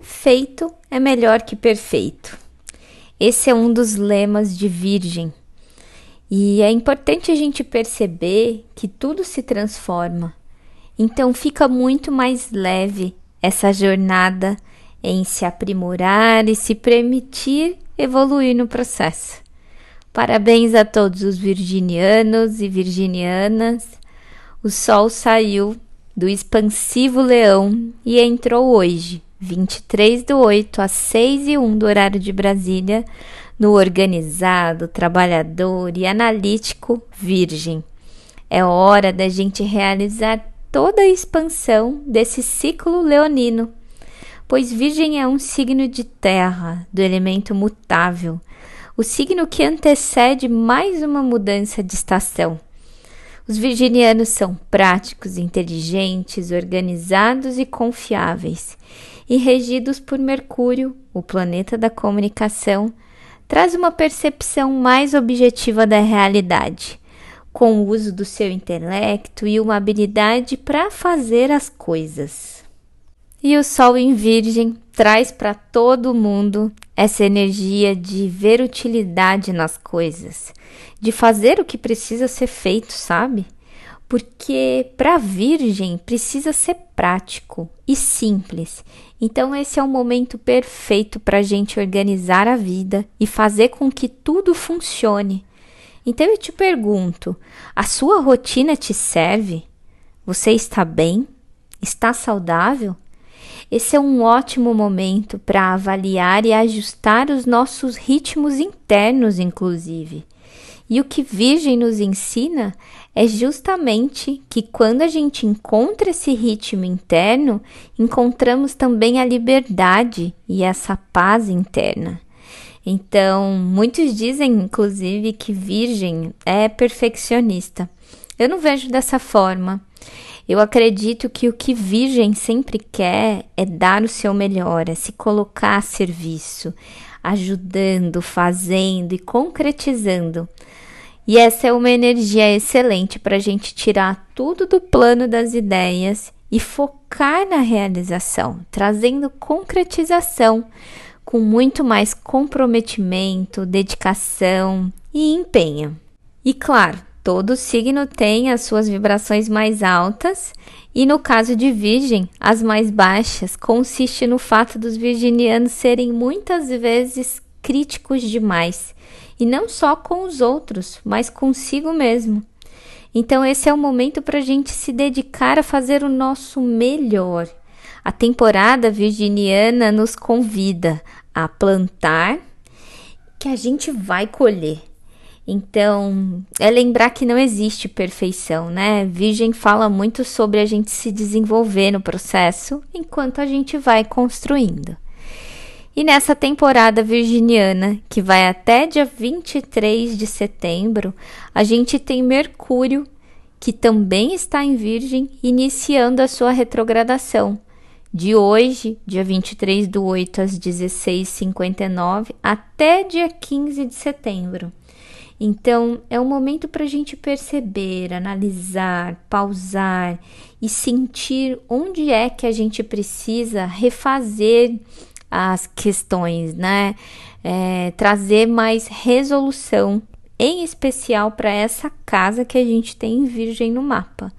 Feito é melhor que perfeito. Esse é um dos lemas de Virgem. E é importante a gente perceber que tudo se transforma. Então fica muito mais leve essa jornada em se aprimorar e se permitir evoluir no processo. Parabéns a todos os virginianos e virginianas. O sol saiu do expansivo leão e entrou hoje 23 do 8 às 6 e 1 do horário de Brasília, no organizado, trabalhador e analítico Virgem. É hora da gente realizar toda a expansão desse ciclo leonino, pois Virgem é um signo de terra, do elemento mutável, o signo que antecede mais uma mudança de estação. Os virginianos são práticos, inteligentes, organizados e confiáveis e regidos por Mercúrio, o planeta da comunicação, traz uma percepção mais objetiva da realidade, com o uso do seu intelecto e uma habilidade para fazer as coisas. E o Sol em Virgem traz para todo mundo essa energia de ver utilidade nas coisas, de fazer o que precisa ser feito, sabe? Porque para Virgem precisa ser prático e simples então, esse é o momento perfeito para a gente organizar a vida e fazer com que tudo funcione. Então, eu te pergunto: a sua rotina te serve? Você está bem? Está saudável? Esse é um ótimo momento para avaliar e ajustar os nossos ritmos internos, inclusive. E o que Virgem nos ensina é justamente que quando a gente encontra esse ritmo interno, encontramos também a liberdade e essa paz interna. Então, muitos dizem, inclusive, que Virgem é perfeccionista. Eu não vejo dessa forma. Eu acredito que o que Virgem sempre quer é dar o seu melhor, é se colocar a serviço, ajudando, fazendo e concretizando. E essa é uma energia excelente para a gente tirar tudo do plano das ideias e focar na realização, trazendo concretização com muito mais comprometimento, dedicação e empenho. E claro, todo signo tem as suas vibrações mais altas, e no caso de Virgem, as mais baixas consiste no fato dos virginianos serem muitas vezes críticos demais e não só com os outros, mas consigo mesmo. Então, esse é o momento para a gente se dedicar a fazer o nosso melhor. A temporada virginiana nos convida a plantar que a gente vai colher. Então, é lembrar que não existe perfeição, né? Virgem fala muito sobre a gente se desenvolver no processo enquanto a gente vai construindo. E nessa temporada virginiana, que vai até dia 23 de setembro, a gente tem Mercúrio, que também está em Virgem, iniciando a sua retrogradação. De hoje, dia 23 do 8 às 16h59, até dia 15 de setembro. Então, é um momento para a gente perceber, analisar, pausar e sentir onde é que a gente precisa refazer as questões, né? É, trazer mais resolução, em especial para essa casa que a gente tem em Virgem no mapa.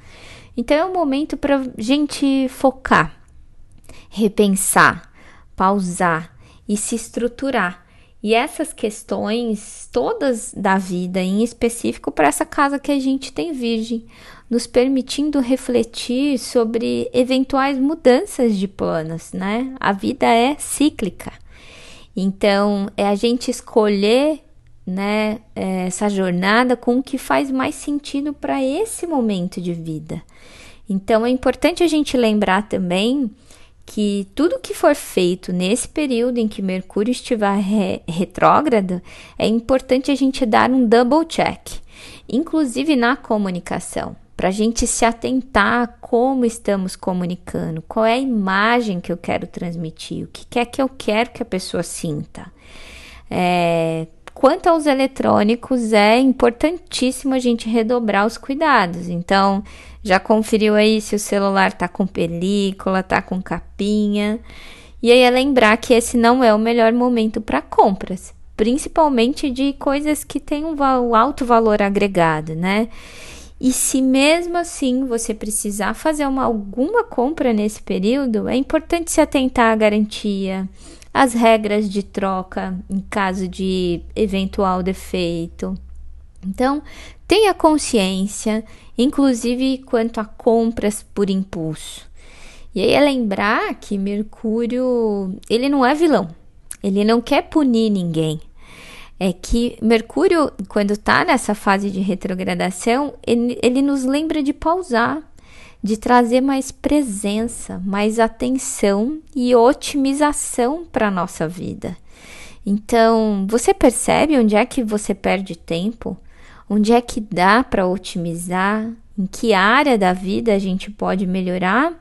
Então é um momento para gente focar, repensar, pausar e se estruturar. E essas questões todas da vida, em específico para essa casa que a gente tem Virgem, nos permitindo refletir sobre eventuais mudanças de planos, né? A vida é cíclica. Então, é a gente escolher, né, essa jornada com o que faz mais sentido para esse momento de vida. Então, é importante a gente lembrar também que tudo que for feito nesse período em que Mercúrio estiver re retrógrado, é importante a gente dar um double check, inclusive na comunicação para a gente se atentar a como estamos comunicando, qual é a imagem que eu quero transmitir, o que é que eu quero que a pessoa sinta. É, quanto aos eletrônicos, é importantíssimo a gente redobrar os cuidados. Então, já conferiu aí se o celular tá com película, tá com capinha. E aí é lembrar que esse não é o melhor momento para compras, principalmente de coisas que têm um alto valor agregado, né? E se mesmo assim você precisar fazer uma, alguma compra nesse período, é importante se atentar à garantia, às regras de troca em caso de eventual defeito. Então, tenha consciência, inclusive quanto a compras por impulso. E aí é lembrar que Mercúrio, ele não é vilão. Ele não quer punir ninguém. É que Mercúrio, quando está nessa fase de retrogradação, ele, ele nos lembra de pausar, de trazer mais presença, mais atenção e otimização para a nossa vida. Então, você percebe onde é que você perde tempo? Onde é que dá para otimizar? Em que área da vida a gente pode melhorar?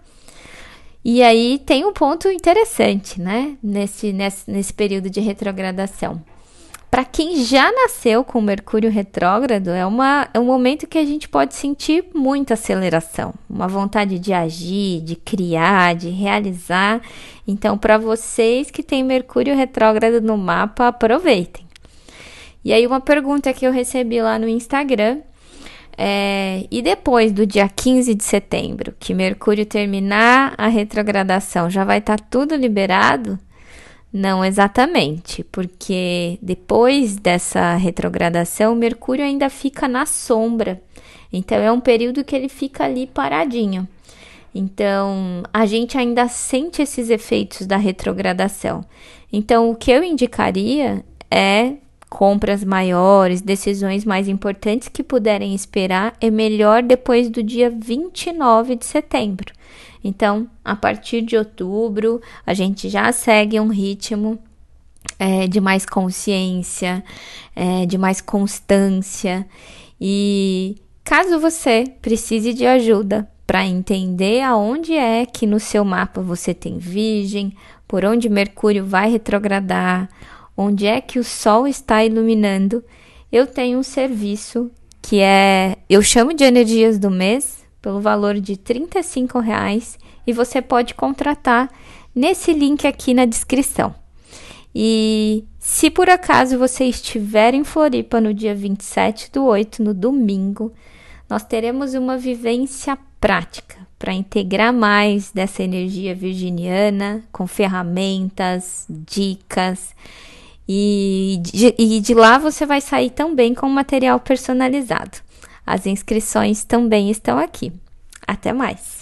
E aí tem um ponto interessante, né? Nesse, nesse, nesse período de retrogradação. Para quem já nasceu com Mercúrio retrógrado, é, uma, é um momento que a gente pode sentir muita aceleração, uma vontade de agir, de criar, de realizar. Então, para vocês que têm Mercúrio retrógrado no mapa, aproveitem. E aí, uma pergunta que eu recebi lá no Instagram é, e depois do dia 15 de setembro, que Mercúrio terminar a retrogradação, já vai estar tá tudo liberado? Não exatamente, porque depois dessa retrogradação, Mercúrio ainda fica na sombra. Então é um período que ele fica ali paradinho. Então, a gente ainda sente esses efeitos da retrogradação. Então, o que eu indicaria é compras maiores, decisões mais importantes que puderem esperar, é melhor depois do dia 29 de setembro. Então, a partir de outubro, a gente já segue um ritmo é, de mais consciência, é, de mais constância. E caso você precise de ajuda para entender aonde é que no seu mapa você tem Virgem, por onde Mercúrio vai retrogradar, onde é que o sol está iluminando, eu tenho um serviço que é, eu chamo de energias do mês, pelo valor de R$ reais e você pode contratar nesse link aqui na descrição. E se por acaso você estiver em Floripa no dia 27 do 8, no domingo, nós teremos uma vivência prática para integrar mais dessa energia virginiana com ferramentas, dicas e de, e de lá você vai sair também com material personalizado. As inscrições também estão aqui. Até mais!